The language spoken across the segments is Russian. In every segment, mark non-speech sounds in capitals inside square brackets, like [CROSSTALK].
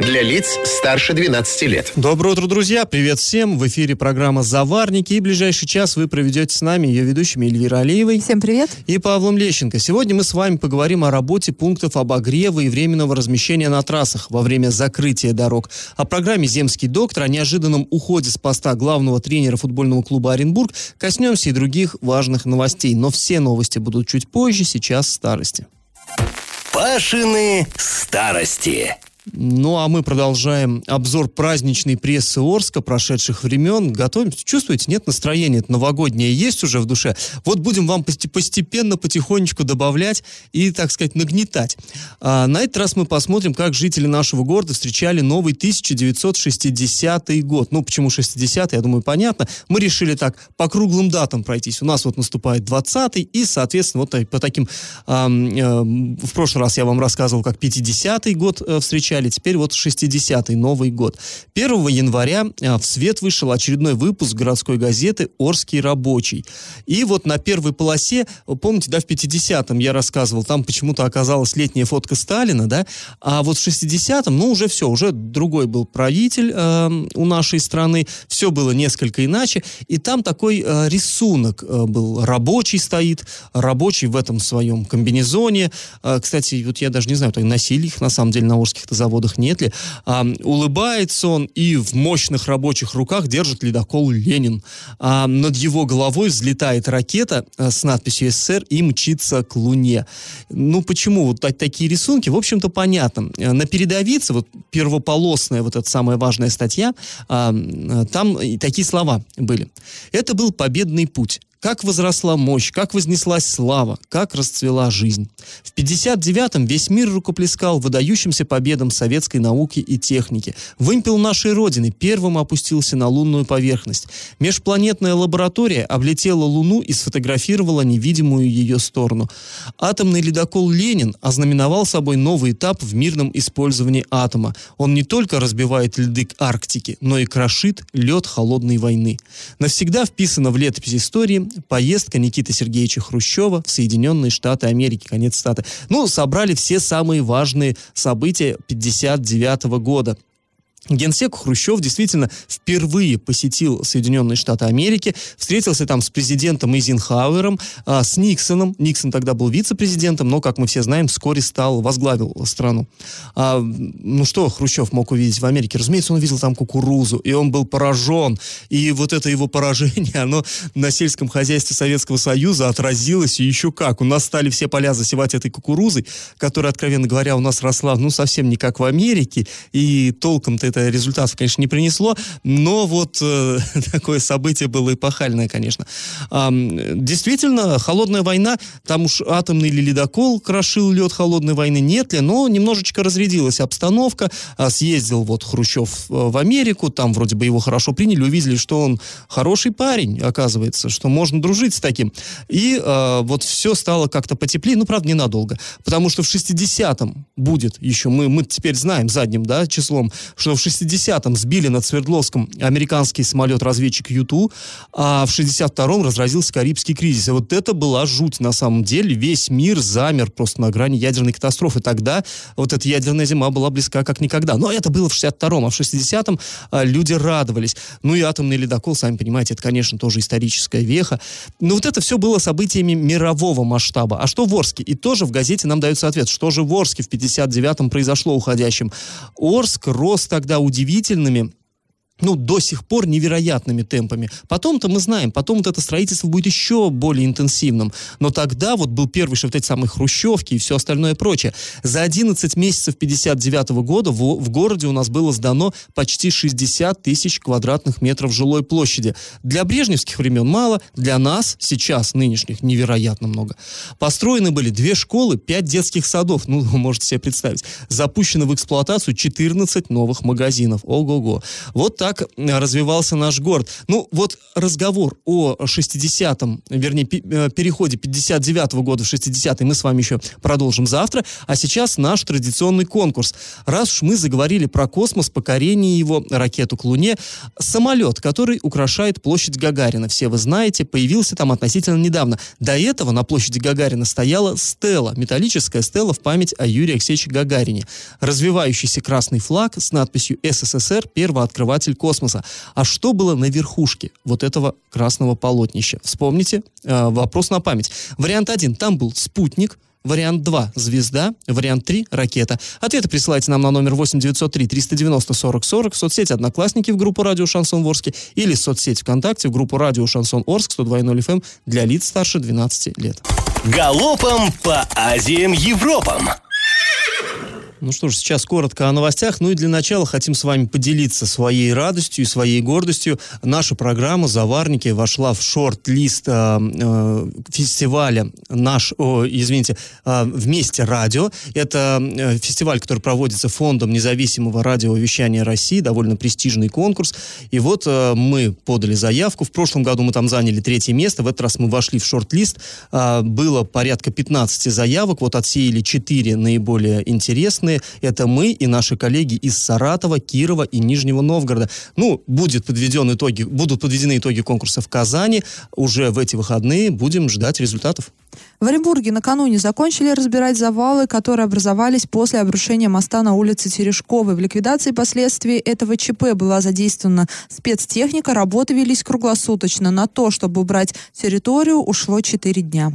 Для лиц старше 12 лет. Доброе утро, друзья! Привет всем! В эфире программа «Заварники» и ближайший час вы проведете с нами ее ведущими Эльвира Алиевой Всем привет! и Павлом Лещенко. Сегодня мы с вами поговорим о работе пунктов обогрева и временного размещения на трассах во время закрытия дорог, о программе «Земский доктор», о неожиданном уходе с поста главного тренера футбольного клуба «Оренбург», коснемся и других важных новостей. Но все новости будут чуть позже, сейчас старости. Пашины старости. Ну, а мы продолжаем обзор праздничной прессы Орска прошедших времен. Готовимся. Чувствуете, нет настроения? Новогоднее есть уже в душе. Вот будем вам посте- постепенно, потихонечку добавлять и, так сказать, нагнетать. А, на этот раз мы посмотрим, как жители нашего города встречали новый 1960 год. Ну, почему 60 я думаю, понятно. Мы решили так по круглым датам пройтись. У нас вот наступает 20 и, соответственно, вот по таким... ам, эм, в прошлый раз я вам рассказывал, как 50 год э, встречали, теперь вот 60-й, Новый год. 1 января э, в свет вышел очередной выпуск городской газеты «Орский рабочий». И вот на первой полосе, помните, да, в 50-м я рассказывал, там почему-то оказалась летняя фотка Сталина, да, а вот в 60-м, ну, уже все, уже другой был правитель э, у нашей страны, все было несколько иначе, и там такой э, рисунок э, был, рабочий стоит, рабочий в этом своем комбинезоне, Э, кстати, вот я даже не знаю, носили их на самом деле на Орских-то заводах, нет ли, А, улыбается он и в мощных рабочих руках держит ледокол «Ленин». А над его головой взлетает ракета э, с надписью «СССР» и мчится к Луне. Ну, почему вот так- такие рисунки? В общем-то, понятно. Э, На передовице, вот первополосная вот эта самая важная статья, а, э, там такие слова были. Это был победный путь. Как возросла мощь, как вознеслась слава, как расцвела жизнь. В 59-м весь мир рукоплескал выдающимся победам советской науки и техники. Вымпел нашей Родины первым опустился на лунную поверхность. Межпланетная лаборатория облетела Луну и сфотографировала невидимую ее сторону. Атомный ледокол «Ленин» ознаменовал собой новый этап в мирном использовании атома. Он не только разбивает льды Арктики, но и крошит лед холодной войны. Навсегда вписана в летопись истории поездка Никиты Сергеевича Хрущева в Соединенные Штаты Америки. Конец статы. Ну, собрали все самые важные события 59 года. Генсек Хрущев действительно впервые посетил Соединенные Штаты Америки, встретился там с президентом Эйзенхауэром, а, с Никсоном. Никсон тогда был вице-президентом, но, как мы все знаем, вскоре стал, возглавил страну. А, ну что Хрущев мог увидеть в Америке? Разумеется, он видел там кукурузу, и он был поражен. И вот это его поражение, [LAUGHS] оно на сельском хозяйстве Советского Союза отразилось, и еще как. У нас стали все поля засевать этой кукурузой, которая, откровенно говоря, у нас росла, ну, совсем не как в Америке, и толком-то это результатов, конечно, не принесло, но вот э, [LAUGHS] такое событие было эпохальное, конечно. Ам, действительно, холодная война, там уж атомный ли ледокол крошил лед холодной войны, нет ли, но немножечко разрядилась обстановка, А, съездил вот Хрущев э, в Америку, там вроде бы его хорошо приняли, увидели, что он хороший парень, оказывается, что можно дружить с таким. И э, вот все стало как-то потеплее, ну, правда, ненадолго, потому что в 60-м будет еще, мы, мы теперь знаем задним, да, числом, что в 60-м сбили над Свердловском американский самолет-разведчик Юту, а в 62-м разразился Карибский кризис. И вот это была жуть на самом деле. Весь мир замер просто на грани ядерной катастрофы. Тогда вот эта ядерная зима была близка как никогда. Но это было в 62-м, а в 60-м а, люди радовались. Ну и атомный ледокол, сами понимаете, это, конечно, тоже историческая веха. Но вот это все было событиями мирового масштаба. А что в Орске? И тоже в газете нам дается ответ, что же в Орске в 59-м произошло уходящим. Орск рос тогда удивительными ну, до сих пор невероятными темпами. Потом-то мы знаем, потом вот это строительство будет еще более интенсивным. Но тогда вот был первый шаг этой самой хрущевки и все остальное прочее. За 11 месяцев 59 года в, в городе у нас было сдано почти 60 тысяч квадратных метров жилой площади. Для брежневских времен мало, для нас, сейчас, нынешних, невероятно много. Построены были две школы, пять детских садов, ну, вы можете себе представить. Запущено в эксплуатацию 14 новых магазинов. Ого-го. Вот так так развивался наш город. Ну, вот разговор о 60-м, вернее, э, переходе 59-го года в 60-й мы с вами еще продолжим завтра. А сейчас наш традиционный конкурс. Раз уж мы заговорили про космос, покорение его, ракету к Луне, самолет, который украшает площадь Гагарина. Все вы знаете, появился там относительно недавно. До этого на площади Гагарина стояла стела, металлическая стела в память о Юрии Алексеевиче Гагарине. Развивающийся красный флаг с надписью «СССР. Первооткрыватель космоса». А что было на верхушке вот этого красного полотнища? Вспомните, э, вопрос на память. Вариант один. Там был спутник, Вариант 2 – звезда. Вариант 3 – ракета. Ответы присылайте нам на номер 8 903 390 40 40 в соцсети «Одноклассники» в группу «Радио Шансон Орске» или в соцсети ВКонтакте в группу «Радио Шансон Орск» 102.0 FM эм для лиц старше 12 лет. Галопом по Азиям Европам! Ну что ж, сейчас коротко о новостях. Ну и для начала хотим с вами поделиться своей радостью и своей гордостью. Наша программа «Заварники» вошла в шорт-лист э, э, фестиваля наш, о, извините, э, «Вместе радио». Это э, фестиваль, который проводится Фондом независимого радиовещания России, довольно престижный конкурс. И вот э, мы подали заявку. В прошлом году мы там заняли третье место. В этот раз мы вошли в шорт-лист. Э, было порядка 15 заявок. Вот отсеяли 4 наиболее интересные интересные. Это мы и наши коллеги из Саратова, Кирова и Нижнего Новгорода. Ну, будет подведен итоги, будут подведены итоги конкурса в Казани. Уже в эти выходные будем ждать результатов. В Оренбурге накануне закончили разбирать завалы, которые образовались после обрушения моста на улице Терешковой. В ликвидации последствий этого ЧП была задействована спецтехника. Работы велись круглосуточно. На то, чтобы убрать территорию, ушло 4 дня.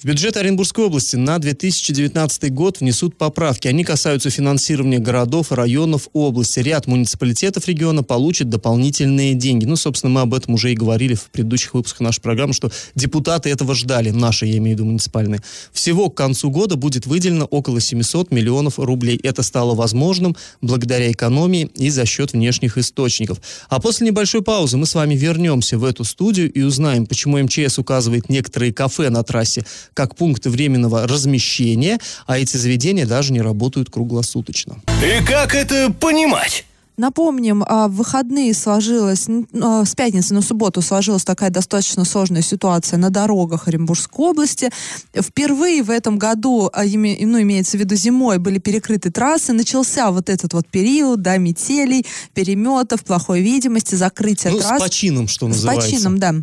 В бюджет Оренбургской области на 2019 год внесут поправки. Они касаются финансирования городов и районов области. Ряд муниципалитетов региона получат дополнительные деньги. Ну, собственно, мы об этом уже и говорили в предыдущих выпусках нашей программы, что депутаты этого ждали, наши, я имею в виду, муниципальные. Всего к концу года будет выделено около 700 миллионов рублей. Это стало возможным благодаря экономии и за счет внешних источников. А после небольшой паузы мы с вами вернемся в эту студию и узнаем, почему МЧС указывает некоторые кафе на трассе как пункты временного размещения, а эти заведения даже не работают круглосуточно. И как это понимать? Напомним, а, в выходные сложилась, а, с пятницы на субботу сложилась такая достаточно сложная ситуация на дорогах Оренбургской области. Впервые в этом году, а, ну, имеется в виду зимой, были перекрыты трассы. Начался вот этот вот период, да, метелей, переметов, плохой видимости, закрытия ну, трасс. с почином, что называется. С почином, да.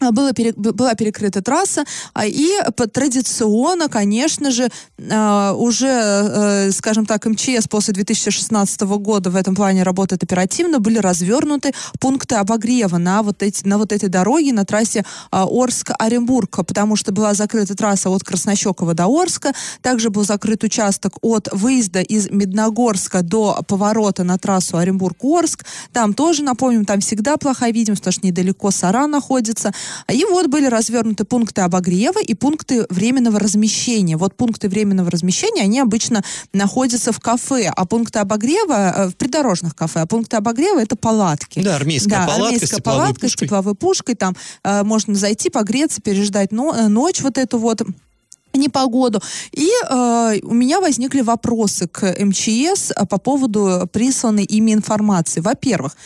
А, было была перекрыта трасса, а, и традиционно, конечно же, а, уже, э, скажем так, МЧС после 2016 года в этом плане работает оперативно, были развернуты пункты обогрева на вот, эти, на вот этой дороге, на трассе Орск-Оренбург, потому что была закрыта трасса от Краснощекова до Орска, также был закрыт участок от выезда из Медногорска до поворота на трассу Оренбург-Орск, там тоже, напомним, там всегда плохая видимость, потому что недалеко Сара находится, и вот были развернуты пункты обогрева и пункты временного размещения. Вот пункты временного размещения, они обычно находятся в кафе, а пункты обогрева э, в придорожных кафе, а пункты обогрева это палатки. Да, армейская да, палатка армейская с палатка пушкой. с тепловой пушкой, там э, можно зайти, погреться, переждать но, э, ночь вот эту вот непогоду. И э, у меня возникли вопросы к МЧС э, по поводу присланной ими информации. Во-первых,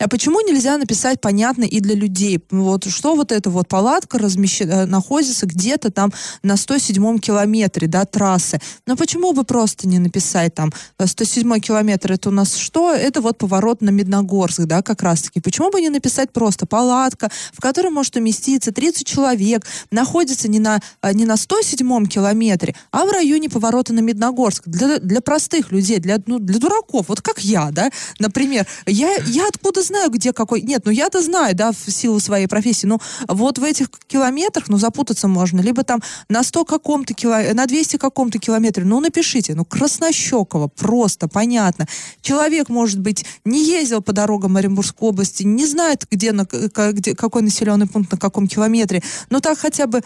а почему нельзя написать понятно и для людей? Вот что вот эта вот палатка размещ... Э, находится где-то там на 107-м километре, да, трассы. Но почему бы просто не написать там 107 э, километр, это у нас что? Это вот поворот на Медногорск, да, как раз-таки. Почему бы не написать просто палатка, в которой может уместиться 30 человек, находится не на, э, не на 107-м километре, а в районе поворота на Медногорск. Для, для простых людей, для, ну, для дураков, вот как я, да, например. Я, я откуда знаю, где какой... Нет, ну я-то знаю, да, в силу своей профессии, но вот в этих километрах, ну, запутаться можно. Либо там на 100 каком-то километре, на 200 каком-то километре, ну, напишите, ну, Краснощекова, просто, понятно. Человек, может быть, не ездил по дорогам Оренбургской области, не знает, где, на, где какой населенный пункт на каком километре, но так хотя бы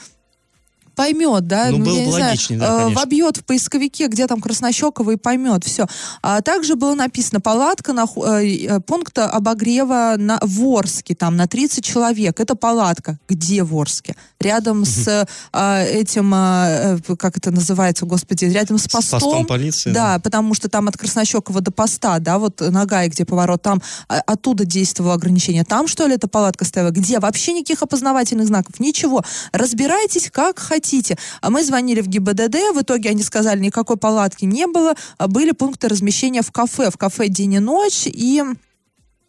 поймет, да, Ну, было я бы не знаю, логичнее, да, э, конечно. вобьет в поисковике, где там Краснощекова и поймет, все. А также было написано палатка на э, пункт обогрева на Ворске, там на 30 человек. Это палатка. Где в Орске? Рядом с э, этим, э, как это называется, господи, рядом с постом. постом полиции, Да, да. потому что там от Краснощекова до поста, да, вот Нагай, где поворот, там оттуда действовало ограничение. Там, что ли, эта палатка стояла? Где? Вообще никаких опознавательных знаков, ничего. Разбирайтесь как хотите. А мы звонили в ГИБДД, в итоге они сказали, никакой палатки не было, а были пункты размещения в кафе, в кафе день и ночь, и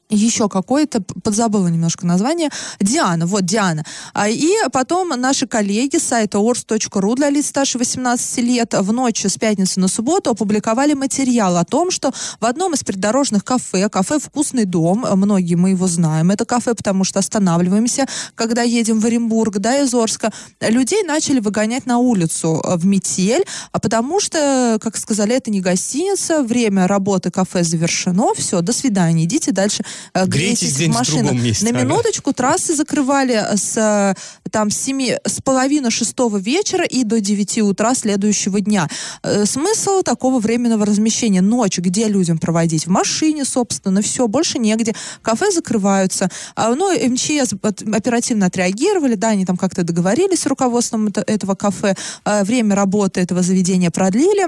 еще какое-то, подзабыла немножко название, Диана, вот Диана. А, И потом наши коллеги с сайта ors.ru для лиц старше 18 лет в ночь с пятницы на субботу опубликовали материал о том, что в одном из придорожных кафе, кафе «Вкусный дом», многие мы его знаем, это кафе, потому что останавливаемся, когда едем в Оренбург, да, из Орска, людей начали выгонять на улицу э, в метель, а потому что, как сказали, это не гостиница, время работы кафе завершено, все, до свидания, идите дальше э, Грейтесь грейтесь в машинах. месте, На ага. минуточку трассы закрывали с э, там с семи с половины шестого вечера и до 9 утра следующего дня. Э, Смысл такого временного размещения ночь, где людям проводить? В машине, собственно, все, больше негде. Кафе закрываются. А, Ну, МЧС оперативно отреагировали, да, они там как-то договорились с руководством это- этого кафе, э, время работы этого заведения продлили.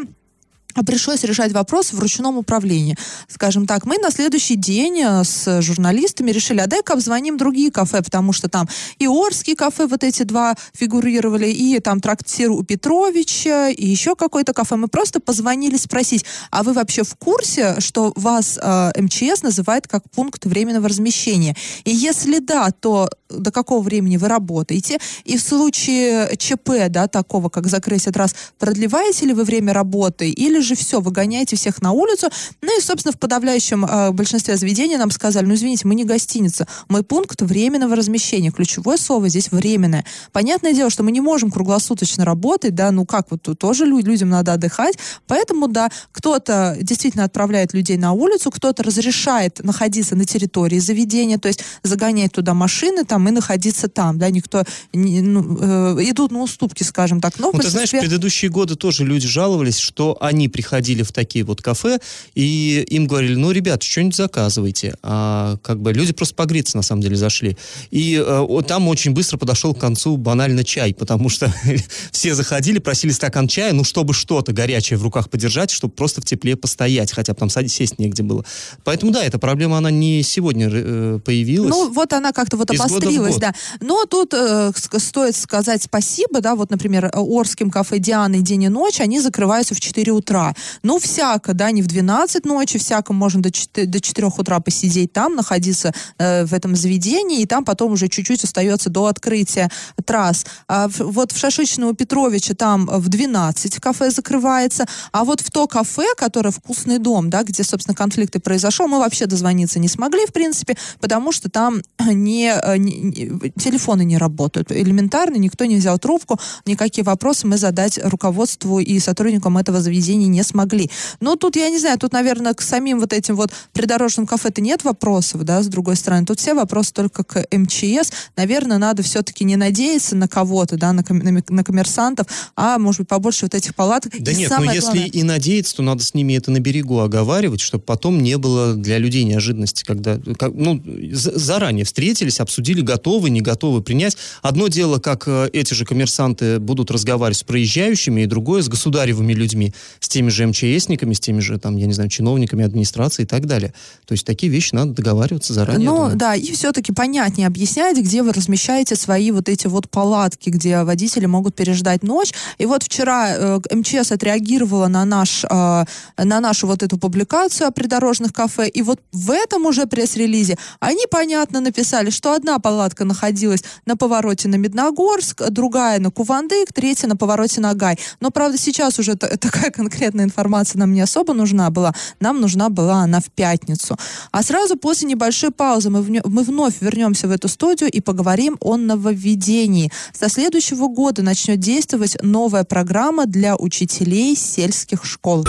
А пришлось решать вопрос в ручном управлении. Скажем так, мы на следующий день э, с журналистами решили, а дай-ка обзвоним другие кафе, потому что там и Орские кафе, вот эти два фигурировали, и там трактир у Петровича, и еще какое-то кафе. Мы просто позвонили спросить, а вы вообще в курсе, что вас э, МЧС называет как пункт временного размещения? И если да, то до какого времени вы работаете? И в случае ЧП, да, такого, как закрыть этот раз, продлеваете ли вы время работы, или же все, выгоняете всех на улицу? Ну и, собственно, в подавляющем э, большинстве заведений нам сказали, ну, извините, мы не гостиница, мы пункт временного размещения. Ключевое слово здесь временное. Понятное дело, что мы не можем круглосуточно работать, да, ну как, вот тут тоже лю- людям надо отдыхать, поэтому, да, кто-то действительно отправляет людей на улицу, кто-то разрешает находиться на территории заведения, то есть загонять туда машины там и находиться там, да, никто, не- ну, э, идут на уступки, скажем так. Но Ну, ты знаешь, в предыдущие годы тоже люди жаловались, что они приходили в такие вот кафе, и им говорили, ну, ребят, что-нибудь заказывайте. А как бы люди просто погреться, на самом деле, зашли. И э, там очень быстро подошел к концу банально чай, потому что [LAUGHS] все заходили, просили стакан чая, ну, чтобы что-то горячее в руках подержать, чтобы просто в тепле постоять, хотя бы там сесть негде было. Поэтому, да, эта проблема, она не сегодня э, появилась. Ну, вот она как-то вот обострилась, год. да. Но тут э, стоит сказать спасибо, да, вот, например, Орским кафе Диана и День и ночь, они закрываются в 4 утра. Ну, всяко, да, не в 12 ночи, всяко можно до 4, до 4 утра посидеть там, находиться э, в этом заведении, и там потом уже чуть-чуть остается до открытия трасс. А в- вот в Шашечном у Петровича там в 12 кафе закрывается, а вот в то кафе, которое «Вкусный дом», да, где, собственно, конфликт и произошел, мы вообще дозвониться не смогли, в принципе, потому что там [CLEARS THROAT] э, не- не- телефоны не работают. Элементарно, никто не взял трубку, никакие вопросы мы задать руководству и сотрудникам этого заведения не смогли. Но тут, я не знаю, тут, наверное, к самим вот этим вот придорожным кафе-то нет вопросов, да, с другой стороны. Тут все вопросы только к МЧС. Наверное, надо все-таки не надеяться на кого-то, да, на, ком- на на коммерсантов, а, может быть, побольше вот этих палаток. Да И нет, но самое если главное- и надеяться, то надо с ними это на берегу оговаривать, чтобы потом не было для людей неожиданности, когда, как, ну, за- заранее встретились, обсудили, готовы, не готовы принять. Одно дело, как э, эти же коммерсанты будут разговаривать с проезжающими, и другое с государевыми людьми, с теми же МЧСниками, с теми же, там, я не знаю, чиновниками администрации и так далее. То есть такие вещи надо договариваться заранее. Ну, да, и все-таки понятнее объяснять, где вы размещаете свои вот эти вот палатки, где водители могут переждать ночь. И вот вчера э, МЧС отреагировала на, наш, э, на нашу вот эту публикацию о придорожных кафе, и вот в этом уже пресс-релизе они понятно написали, что одна палатка находилась на повороте на Медногорск, другая на Кувандык, третья на повороте на Гай. Но, правда, сейчас уже та- [LAUGHS] такая конкретная информация нам не особо нужна была. Нам нужна была она в пятницу. А сразу после небольшой паузы мы, вне- мы вновь вернемся в эту студию и поговорим о нововведении. Со следующего года начнет действовать новая программа для учителей сельских школ.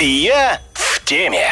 Я в теме.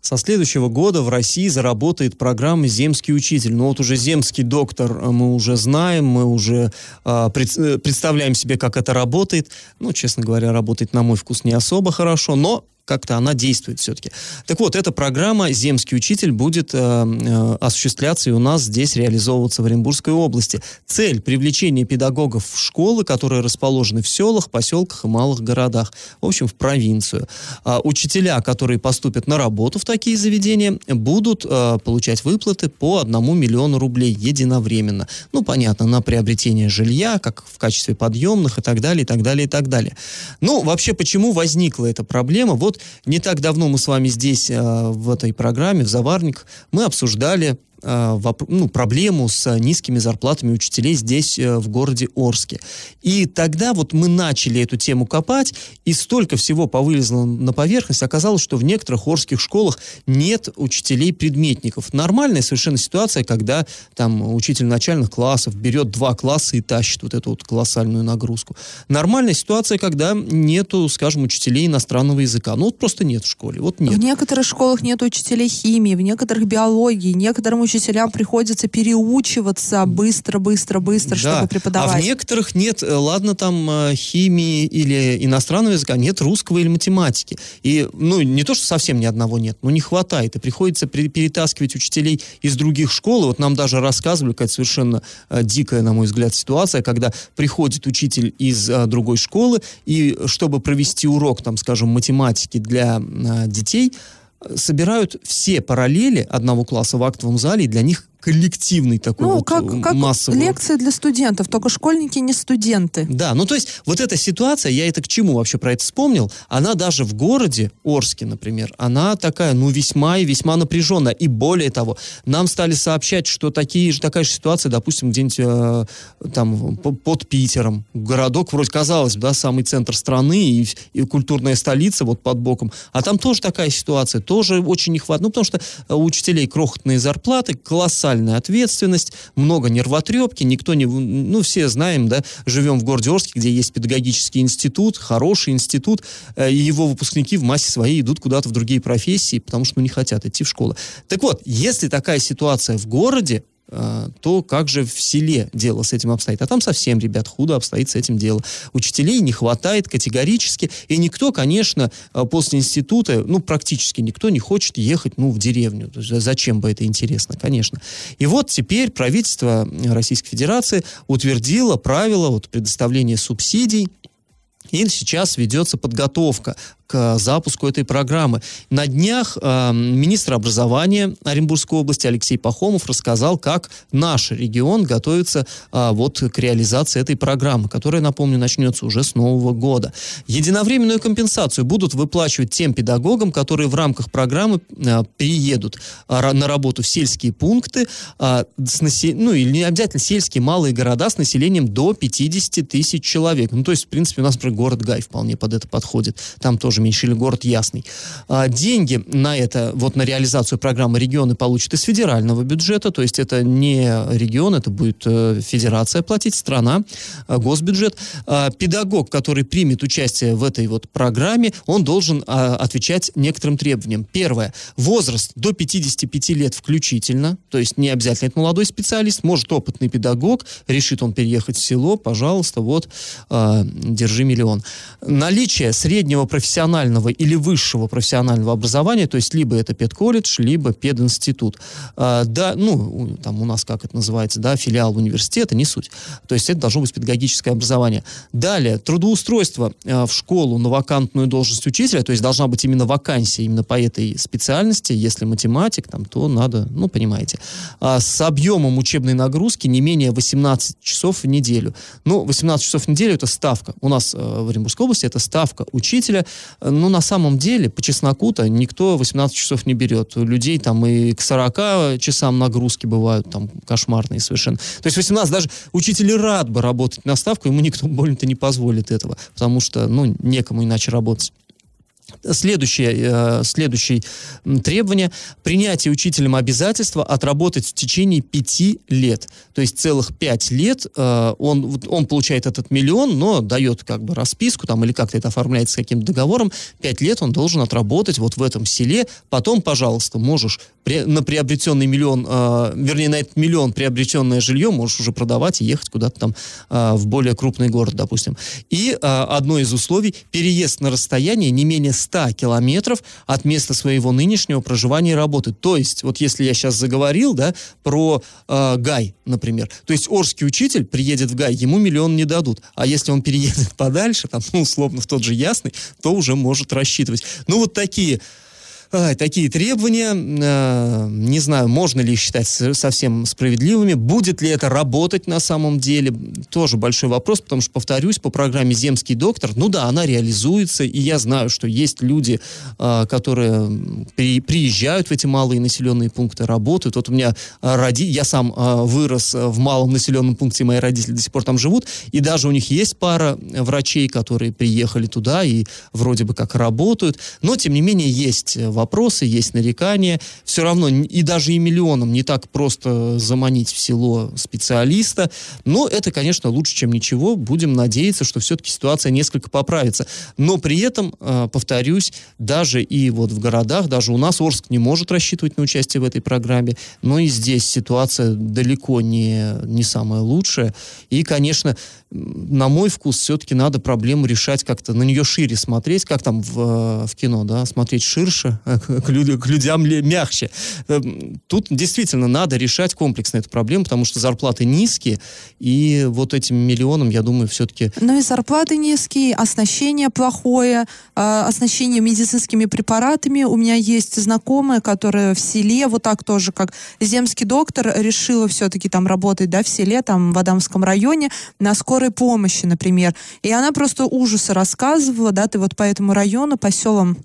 Со следующего года в России заработает программа «Земский учитель». Ну вот уже «Земский доктор» мы уже знаем, мы уже э, пред, представляем себе, как это работает. Ну, честно говоря, работает, на мой вкус, не особо хорошо, но как-то она действует все-таки. Так вот, эта программа «Земский учитель» будет э, э, осуществляться и у нас здесь реализовываться в Оренбургской области. Цель – привлечение педагогов в школы, которые расположены в селах, поселках и малых городах, в общем, в провинцию. А учителя, которые поступят на работу в такие заведения, будут э, получать выплаты по одному миллиону рублей единовременно. Ну, понятно, на приобретение жилья, как в качестве подъемных и так далее, и так далее, и так далее. Ну, вообще, почему возникла эта проблема? Вот не так давно мы с вами здесь, э, в этой программе, в Заварник, мы обсуждали ну, проблему с низкими зарплатами учителей здесь, э, в городе Орске. И тогда вот мы начали эту тему копать, и столько всего повылезло на поверхность, оказалось, что в некоторых орских школах нет учителей-предметников. Нормальная совершенно ситуация, когда там учитель начальных классов берет два класса и тащит вот эту вот колоссальную нагрузку. Нормальная ситуация, когда нету, скажем, учителей иностранного языка. Ну вот просто нет в школе, вот нет. В некоторых школах нет учителей химии, в некоторых биологии, некоторым учителям приходится переучиваться быстро, быстро, быстро, да. чтобы преподавать. А в некоторых нет, э, ладно, там э, химии или иностранного языка, нет русского или математики. И, ну, не то, что совсем ни одного нет, но не хватает. И приходится перетаскивать учителей из других школ. И вот нам даже рассказывали какая-то совершенно э, дикая, на мой взгляд, ситуация, когда приходит учитель из другой школы, и чтобы провести урок, там, скажем, математики для детей, собирают все параллели одного класса в актовом зале, и для них коллективный такой ну, вот как, как массовый. лекция для студентов, только школьники не студенты. Да, ну то есть вот эта ситуация, я это к чему вообще про это вспомнил, она даже в городе Орске, например, она такая, ну весьма и весьма напряженная. И более того, нам стали сообщать, что такие же, такая же ситуация, допустим, где-нибудь э, там под Питером, городок вроде казалось бы, да, самый центр страны и, и культурная столица вот под боком, а там тоже такая ситуация, тоже очень не хватает, ну потому что у учителей крохотные зарплаты, колоссальные колоссальная ответственность, много нервотрепки, никто не... Ну, все знаем, да, живем в городе Орске, где есть педагогический институт, хороший институт, э, и его выпускники в массе своей идут куда-то в другие профессии, потому что ну, не хотят идти в школу. Так вот, если такая ситуация в городе, то как же в селе дело с этим обстоит. А там совсем, ребят, худо обстоит с этим дело. Учителей не хватает категорически, и никто, конечно, э, после института, ну, практически никто не хочет ехать, ну, в деревню. Зачем бы это интересно, конечно. И вот теперь правительство Российской Федерации утвердило правила вот, предоставления субсидий и сейчас ведется подготовка к запуску этой программы. На днях э, министр образования Оренбургской области Алексей Пахомов рассказал, как наш регион готовится э, вот к реализации этой программы, которая, напомню, начнется уже с нового года. Единовременную компенсацию будут выплачивать тем педагогам, которые в рамках программы э, переедут э, на работу в сельские пункты, э, с насел... ну или не обязательно сельские малые города с населением до 50 тысяч человек. Ну то есть, в принципе, у нас, например, город Гай вполне под это подходит. Там тоже меньше, или город Ясный. А, деньги на это, вот на реализацию программы регионы получат из федерального бюджета, то есть это не регион, это будет э, федерация платить, страна, э, госбюджет. А, педагог, который примет участие в этой вот программе, он должен а, отвечать некоторым требованиям. Первое, возраст до 55 лет включительно, то есть не обязательно это молодой специалист, может опытный педагог, решит он переехать в село, пожалуйста, вот, держи миллион. Наличие среднего профессионального или высшего профессионального образования, то есть либо это педколледж, либо пединститут. А, да, ну, там у нас, как это называется, да, филиал университета, не суть. То есть это должно быть педагогическое образование. Далее, трудоустройство а, в школу на вакантную должность учителя, то есть должна быть именно вакансия именно по этой специальности. Если математик, там, то надо, ну, понимаете. А, с объемом учебной нагрузки не менее 18 часов в неделю. Ну, 18 часов в неделю это ставка. У нас э, в Оренбургской области это ставка учителя ну, на самом деле, по чесноку-то никто 18 часов не берет. Людей там и к 40 часам нагрузки бывают там кошмарные совершенно. То есть 18, даже учитель рад бы работать на ставку, ему никто больно-то не позволит этого, потому что, ну, некому иначе работать. Следующее, э, следующее требование – принятие учителем обязательства отработать в течение пяти лет. То есть целых пять лет э, он, он получает этот миллион, но дает как бы расписку там, или как-то это оформляется каким-то договором. Пять лет он должен отработать вот в этом селе. Потом, пожалуйста, можешь на приобретенный миллион, э, вернее, на этот миллион приобретенное жилье можешь уже продавать и ехать куда-то там в более крупный город, допустим. И одно из условий – переезд на расстояние не менее 100 километров от места своего нынешнего проживания и работы. То есть, вот если я сейчас заговорил, да, про э, Гай, например, то есть Орский учитель приедет в Гай, ему миллион не дадут. А если он переедет [LAUGHS] подальше, там, ну, условно, в тот же Ясный, то уже может рассчитывать. Ну, вот такие такие требования, э, не знаю, можно ли их считать совсем справедливыми, будет ли это работать на самом деле, тоже большой вопрос, потому что, повторюсь, по программе «Земский доктор», ну да, она реализуется, и я знаю, что есть люди, э, которые при, приезжают в эти малые населенные пункты, работают. Вот у меня роди, я сам э, вырос в малом населенном пункте, мои родители до сих пор там живут, и даже у них есть пара врачей, которые приехали туда и вроде бы как работают, но, тем не менее, есть вопросы, есть нарекания. Все равно и даже и миллионом не так просто заманить в село специалиста. Но это, конечно, лучше, чем ничего. Будем надеяться, что все-таки ситуация несколько поправится. Но при этом, э, повторюсь, даже и вот в городах, даже у нас Орск не может рассчитывать на участие в этой программе. Но и здесь ситуация далеко не, не самая лучшая. И, конечно, на мой вкус, все-таки надо проблему решать как-то, на нее шире смотреть, как там в, э, в кино, да, смотреть ширше, к, люд, к людям мягче. Эм, тут действительно надо решать комплексно эту проблему, потому что зарплаты низкие, и вот этим миллионам, я думаю, все-таки... Ну и зарплаты низкие, оснащение плохое, э, оснащение медицинскими препаратами. У меня есть знакомая, которая в селе, вот так тоже, как земский доктор, решила все-таки там работать, да, в селе, там, в Адамском районе, на скорой помощи, например. И она просто ужасы рассказывала, да, ты вот по этому району, по селам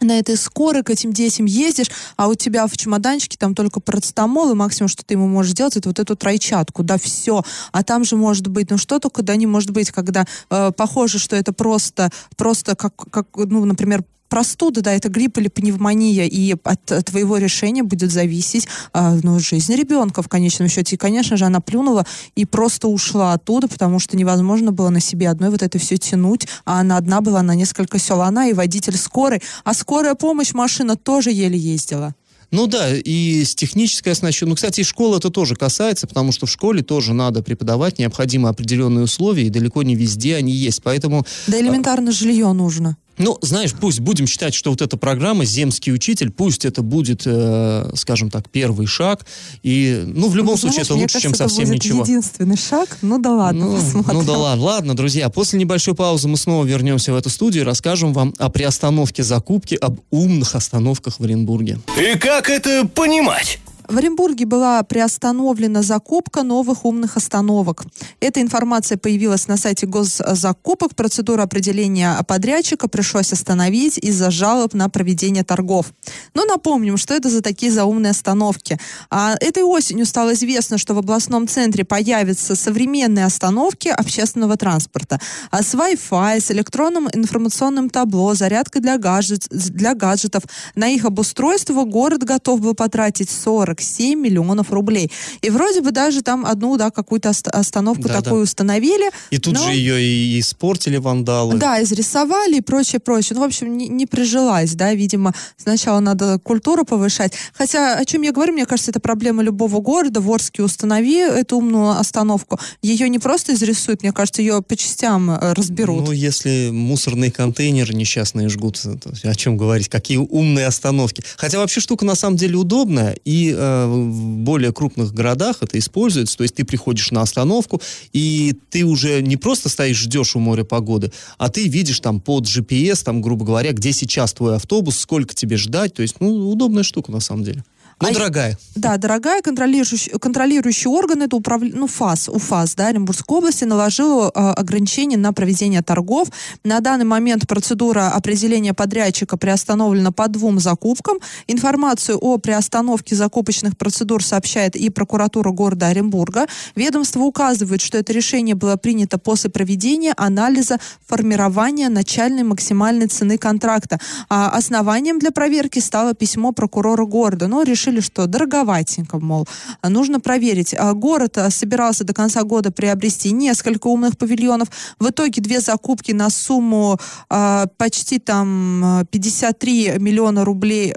на этой скорой к этим детям ездишь, а у тебя в чемоданчике там только парацетамол, и максимум, что ты ему можешь сделать, это вот эту тройчатку, да, все. А там же может быть, ну что только, да, не может быть, когда э, похоже, что это просто, просто как, как, ну, например, простуда, да, это грипп или пневмония, и от, твоего решения будет зависеть э, ну, жизнь ребенка в конечном счете. И, конечно же, она плюнула и просто ушла оттуда, потому что невозможно было на себе одной вот это все тянуть, а она одна была на несколько сел. Она и водитель скорой, а скорая помощь машина тоже еле ездила. Ну да, и с технической оснащенностью. Ну, кстати, и школы это тоже касается, потому что в школе тоже надо преподавать, необходимы определенные условия, и далеко не везде они есть. Поэтому... Да элементарно жилье нужно. Ну, знаешь, пусть будем считать, что вот эта программа «Земский учитель», пусть это будет, э, скажем так, первый шаг. И, ну, в любом ну, случае, это лучше, кажется, чем совсем это будет ничего. единственный шаг. Ну да ладно, ну, посмотрим. Ну да ладно, ладно, друзья. После небольшой паузы мы снова вернемся в эту студию и расскажем вам о приостановке закупки, об умных остановках в Оренбурге. И как это понимать? В Оренбурге была приостановлена закупка новых умных остановок. Эта информация появилась на сайте госзакупок. Процедуру определения подрядчика пришлось остановить из-за жалоб на проведение торгов. Но напомним, что это за такие заумные остановки. А этой осенью стало известно, что в областном центре появятся современные остановки общественного транспорта. А с Wi-Fi, с электронным информационным табло, зарядкой для, гаджет, для гаджетов. На их обустройство город готов был потратить 40 47 миллионов рублей. И вроде бы даже там одну, да, какую-то остановку да, такую да. установили. И тут но... же ее и испортили вандалы. Да, изрисовали и прочее, прочее. Ну, в общем, не, не прижилась, да, видимо, сначала надо культуру повышать. Хотя, о чем я говорю, мне кажется, это проблема любого города. В Орске установи эту умную остановку. Ее не просто изрисуют, мне кажется, ее по частям э, разберут. Ну, если мусорные контейнеры несчастные жгут, о чем говорить, какие умные остановки. Хотя вообще штука на самом деле удобная, и э, в более крупных городах это используется. То есть ты приходишь на остановку, и ты уже не просто стоишь, ждешь у моря погоды, а ты видишь там под GPS, там, грубо говоря, где сейчас твой автобус, сколько тебе ждать. То есть, ну, удобная штука на самом деле. Но А- дорогая. Да, дорогая контролирующий, контролирующий орган, это управ... ну, ФАС, УФАС, да, Оренбургской области, наложил э, ограничения на проведение торгов. На данный момент процедура определения подрядчика приостановлена по двум закупкам. Информацию о приостановке закупочных процедур сообщает и прокуратура города Оренбурга. Ведомство указывает, что это решение было принято после проведения анализа формирования начальной максимальной цены контракта. А основанием для проверки стало письмо прокурора города. Но решили, что дороговатенько, мол, нужно проверить. А Город а, собирался до конца года приобрести несколько умных павильонов. В итоге две закупки на сумму а, почти там а, 53 миллиона рублей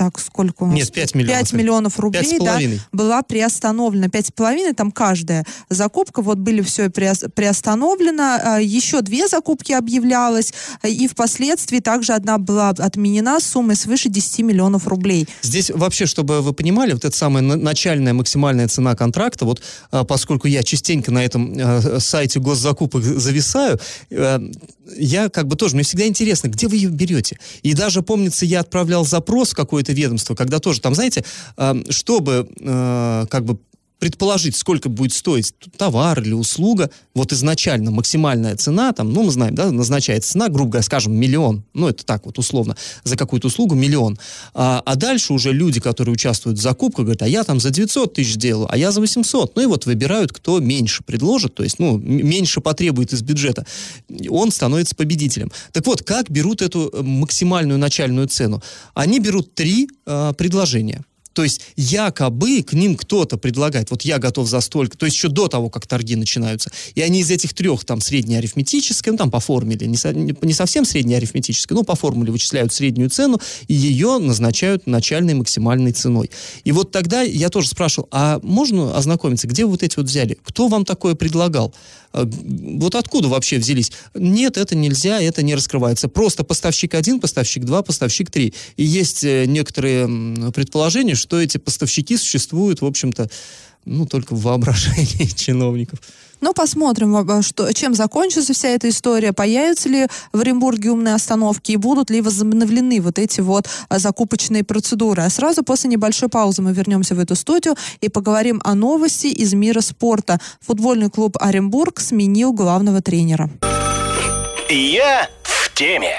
так, сколько у нас? Нет, 5 миллионов. 5 миллионов рублей, Пять с да, половиной. была приостановлена. Пять с половиной, там каждая закупка, вот были все приостановлено. А, Еще две закупки объявлялось, и впоследствии также одна была отменена с суммой свыше 10 миллионов рублей. Здесь вообще, чтобы вы понимали, вот эта самая на- начальная максимальная цена контракта, вот а, поскольку я частенько на этом а, сайте госзакупок зависаю, э, я как бы тоже, мне всегда интересно, где вы ее берете? И даже, помнится, я отправлял запрос в какое-то ведомство, когда тоже там, знаете, а, чтобы э, как бы предположить, сколько будет стоить товар или услуга, вот изначально максимальная цена, там, ну, мы знаем, да, назначается цена, грубо говоря, скажем, миллион, ну, это так вот условно, за какую-то услугу миллион. А, а дальше уже люди, которые участвуют в закупках, говорят, а я там за 900 тысяч делаю, а я за 800. Ну, и вот выбирают, кто меньше предложит, то есть, ну, меньше потребует из бюджета. Он становится победителем. Так вот, как берут эту э, максимальную начальную цену? Они берут три э, предложения. То есть якобы к ним кто-то предлагает, вот я готов за столько, то есть еще до того, как торги начинаются. И они из этих трех, там, среднеарифметическое, ну, там, по формуле, не, со- не- не совсем среднеарифметическое, но по формуле вычисляют среднюю цену, и ее назначают начальной максимальной ценой. И вот тогда я тоже спрашивал, а можно ознакомиться, где вы вот эти вот взяли? Кто вам такое предлагал? А, Вот откуда вообще взялись? Нет, это нельзя, это не раскрывается. Просто поставщик один, поставщик два, поставщик три. И есть э, некоторые предположения, что эти поставщики существуют, в общем-то, ну, только в воображении [LAUGHS] чиновников. Ну, посмотрим, что, чем закончится вся эта история, появятся ли в Оренбурге умные остановки и будут ли возобновлены вот эти вот а, закупочные процедуры. А сразу после небольшой паузы мы вернемся в эту студию и поговорим о новости из мира спорта. Футбольный клуб Оренбург сменил главного тренера. Я в теме.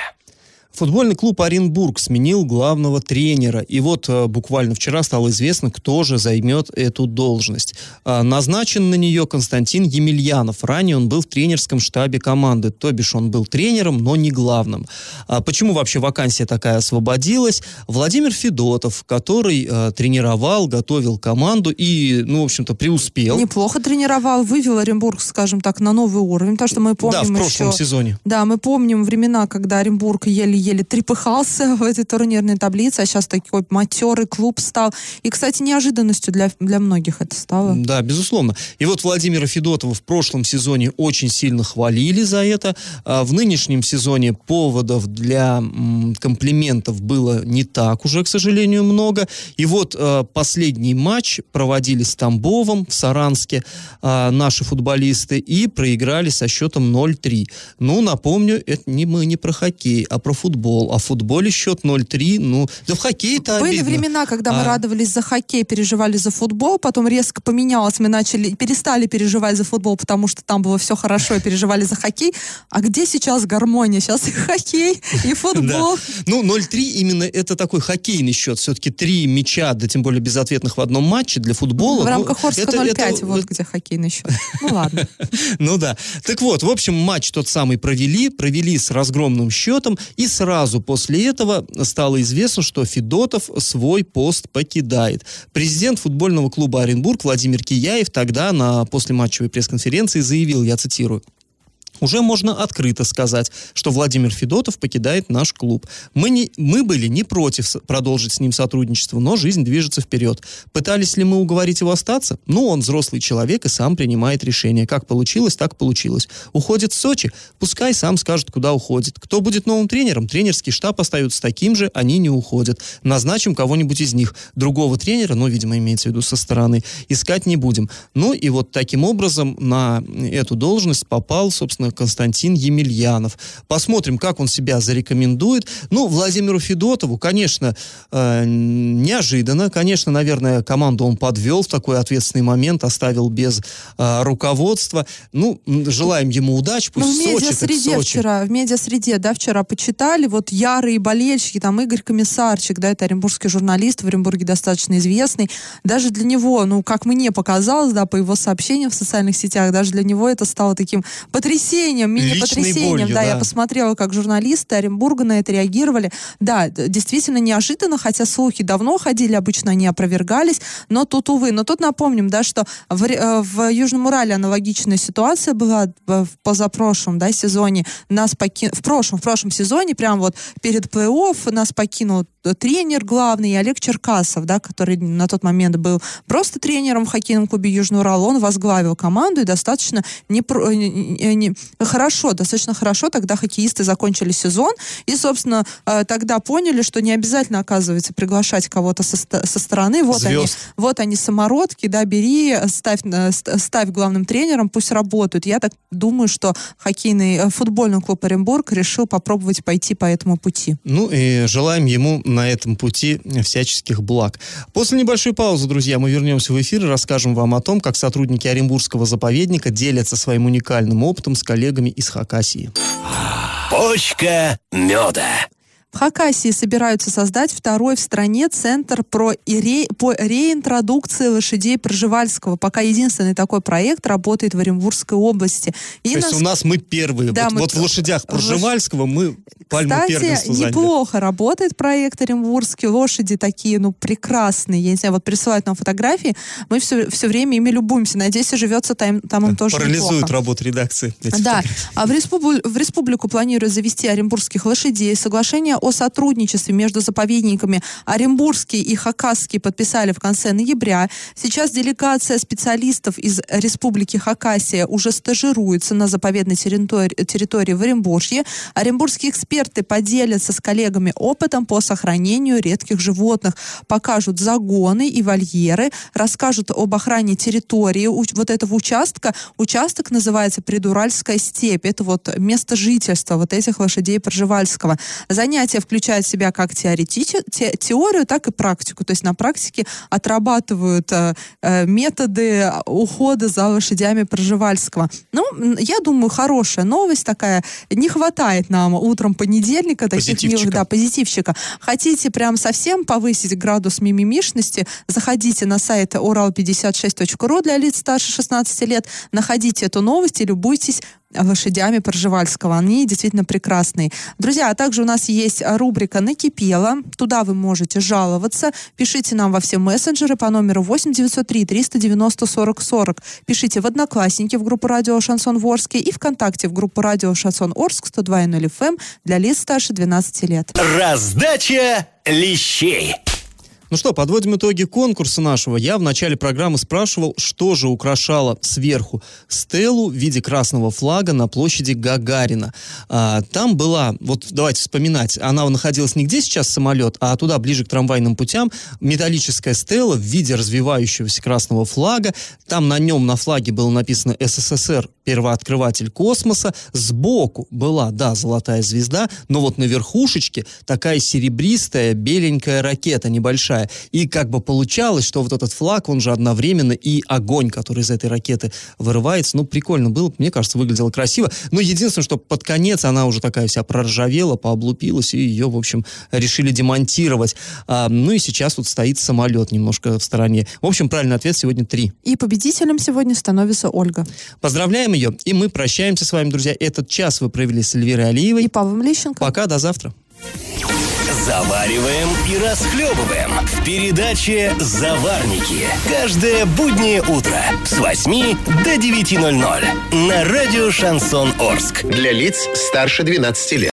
Футбольный клуб Оренбург сменил главного тренера. И вот э, буквально вчера стало известно, кто же займет эту должность. А, назначен на нее Константин Емельянов. Ранее он был в тренерском штабе команды. То бишь он был тренером, но не главным. А почему вообще вакансия такая освободилась? Владимир Федотов, который э, тренировал, готовил команду и, ну, в общем-то, преуспел. Неплохо тренировал, вывел Оренбург, скажем так, на новый уровень. То, что мы помним да, в прошлом еще... сезоне. Да, мы помним времена, когда Оренбург еле-еле трепыхался в этой турнирной таблице, а сейчас такой матерый клуб стал. И, кстати, неожиданностью для, для многих это стало. Да, безусловно. И вот Владимира Федотова в прошлом сезоне очень сильно хвалили за это. А в нынешнем сезоне поводов для м, комплиментов было не так уже, к сожалению, много. И вот э, последний матч проводили с Тамбовом в Саранске э, наши футболисты и проиграли со счетом 0-3. Ну, напомню, это не мы не про хоккей, а про футбол. А в футболе счет 0-3, ну, да в хоккее-то Были обидно. времена, когда мы А. радовались за хоккей, переживали за футбол, потом резко поменялось, мы начали, перестали переживать за футбол, потому что там было все хорошо, и переживали за хоккей. А где сейчас гармония? Сейчас и хоккей, и [LAUGHS] футбол. Ну, 0-3 именно это такой хоккейный счет. Все-таки три мяча, да тем более безответных в одном матче для футбола. В ну, рамках Орска это- 0,5, это- вот где хоккейный счет. Ну ладно. [LAUGHS] Ну да. Так вот, в общем, матч тот самый провели, провели с разгромным счетом, и сразу после этого стало известно, что Федотов свой пост покидает. Президент футбольного клуба Оренбург Владимир Кияев тогда на послематчевой пресс-конференции заявил, я цитирую, уже можно открыто сказать, что Владимир Федотов покидает наш клуб. Мы, не, мы были не против продолжить с ним сотрудничество, но жизнь движется вперед. Пытались ли мы уговорить его остаться? Ну, он взрослый человек и сам принимает решение. Как получилось, так получилось. Уходит в Сочи? Пускай сам скажет, куда уходит. Кто будет новым тренером? Тренерский штаб остается таким же, они не уходят. Назначим кого-нибудь из них. Другого тренера, ну, видимо, имеется в виду со стороны, искать не будем. Ну, и вот таким образом на эту должность попал, собственно, Константин Емельянов. Посмотрим, как он себя зарекомендует. Ну, Владимиру Федотову, конечно, э, неожиданно. Конечно, наверное, команду он подвел в такой ответственный момент, оставил без э, руководства. Ну, желаем ему удачи. Пусть ну, в в Сочи, так медиасреде Сочи. вчера, в медиасреде, да, вчера почитали, вот ярые болельщики, там Игорь Комиссарчик, да, это оренбургский журналист, в Оренбурге достаточно известный. Даже для него, ну, как мне показалось, да, по его сообщениям в социальных сетях, даже для него это стало таким потрясением, Личной мини-потрясением. болью, да, да. я посмотрела, как журналисты Оренбурга на это реагировали. Да, действительно неожиданно, хотя слухи давно ходили, обычно они опровергались, но тут, увы. Но тут напомним, да, что в, э, в Южном Урале аналогичная ситуация была в позапрошлом, да, сезоне. Нас поки... В прошлом, в прошлом сезоне, прям вот перед плей-офф нас покинул э, тренер главный Олег Черкасов, да, который на тот момент был просто тренером в хоккейном клубе Южный Урал. Он возглавил команду и достаточно не, про- э, не- не- хорошо, достаточно хорошо тогда хоккеисты закончили сезон и, собственно, э, тогда поняли, что не обязательно, оказывается, приглашать кого-то со, со стороны. Вот они, Звезд. вот они самородки, да, бери, э, ставь, ст- ставь главным тренером, пусть работают. Я так думаю, что хоккейный э, футбольный клуб Оренбург решил попробовать пойти по этому пути. Ну и желаем ему на этом пути всяческих благ. После небольшой паузы, друзья, мы вернемся в эфир и расскажем вам о том, как сотрудники Оренбургского заповедника делятся своим уникальным опытом с коллегами из Хакасии. Почка меда. В Хакасии собираются создать второй в стране центр про ире- по реинтродукции лошадей Пржевальского. Пока единственный такой проект работает в Оренбургской области. И То есть нас- у нас мы первые. Да, вот, мы вот в лошадях Пржевальского мы пальму Кстати, первенства заняли. неплохо работает проект Оренбургский. Лошади такие, ну, прекрасные. Я не знаю, вот присылают нам фотографии. Мы все, все время ими любуемся. Надеюсь, и живется там, там им тоже Парализует неплохо. работу редакции. Да, фотографии. а в, респубу- в республику планируют завести оренбургских лошадей. Соглашение о сотрудничестве между заповедниками Оренбургский и Хакасский подписали в конце ноября. Сейчас делегация специалистов из республики Хакасия уже стажируется на заповедной территори- территории в Оренбурге. Оренбургские эксперты поделятся с коллегами опытом по сохранению редких животных, покажут загоны и вольеры, расскажут об охране территории вот этого участка. Участок называется Придуральская степь. Это вот место жительства вот этих лошадей Пржевальского. Занятия включают в себя как теоретиче- те- теорию, так и практику. То есть на практике отрабатывают э, э, методы ухода за лошадями Пржевальского. Ну, я думаю, хорошая новость такая. Не хватает нам утром понедельника таких милых, да, позитивщика. Хотите прям совсем повысить градус мимимишности, заходите на сайт урал56.ру для лиц старше 16 лет, находите эту новость и любуйтесь лошадями Пржевальского. Они действительно прекрасные. Друзья, а также у нас есть рубрика «Накипело». Туда вы можете жаловаться. Пишите нам во все мессенджеры по номеру 8 903 390 40 40. Пишите в Одноклассники в группу радио «Шансон Ворске» и ВКонтакте в группу радио «Шансон Орск» 102.0 FM эм для лиц старше 12 лет. Раздача лещей. Ну что, подводим итоги конкурса нашего. Я в начале программы спрашивал, что же украшало сверху стелу в виде красного флага на площади Гагарина. А, там была, вот давайте вспоминать, она находилась не где сейчас самолет, а туда, ближе к трамвайным путям, металлическая стела в виде развивающегося красного флага. Там на нем, на флаге было написано СССР, первооткрыватель космоса. Сбоку была, да, золотая звезда, но вот на верхушечке такая серебристая, беленькая ракета небольшая. И как бы получалось, что вот этот флаг, он же одновременно и огонь, который из этой ракеты вырывается. Ну, прикольно было, мне кажется, выглядело красиво. Но единственное, что под конец она уже такая вся проржавела, пооблупилась, и ее, в общем, решили демонтировать. А, ну и сейчас вот стоит самолет немножко в стороне. В общем, правильный ответ сегодня три. И победителем сегодня становится Ольга. Поздравляем ее, и мы прощаемся с вами, друзья. Этот час вы провели с Эльвирой Алиевой. И Павлом Лещенко. Пока, до завтра. Завариваем и расхлебываем в передаче «Заварники». Каждое буднее утро с 8 до 9.00 на радио «Шансон Орск». Для лиц старше 12 лет.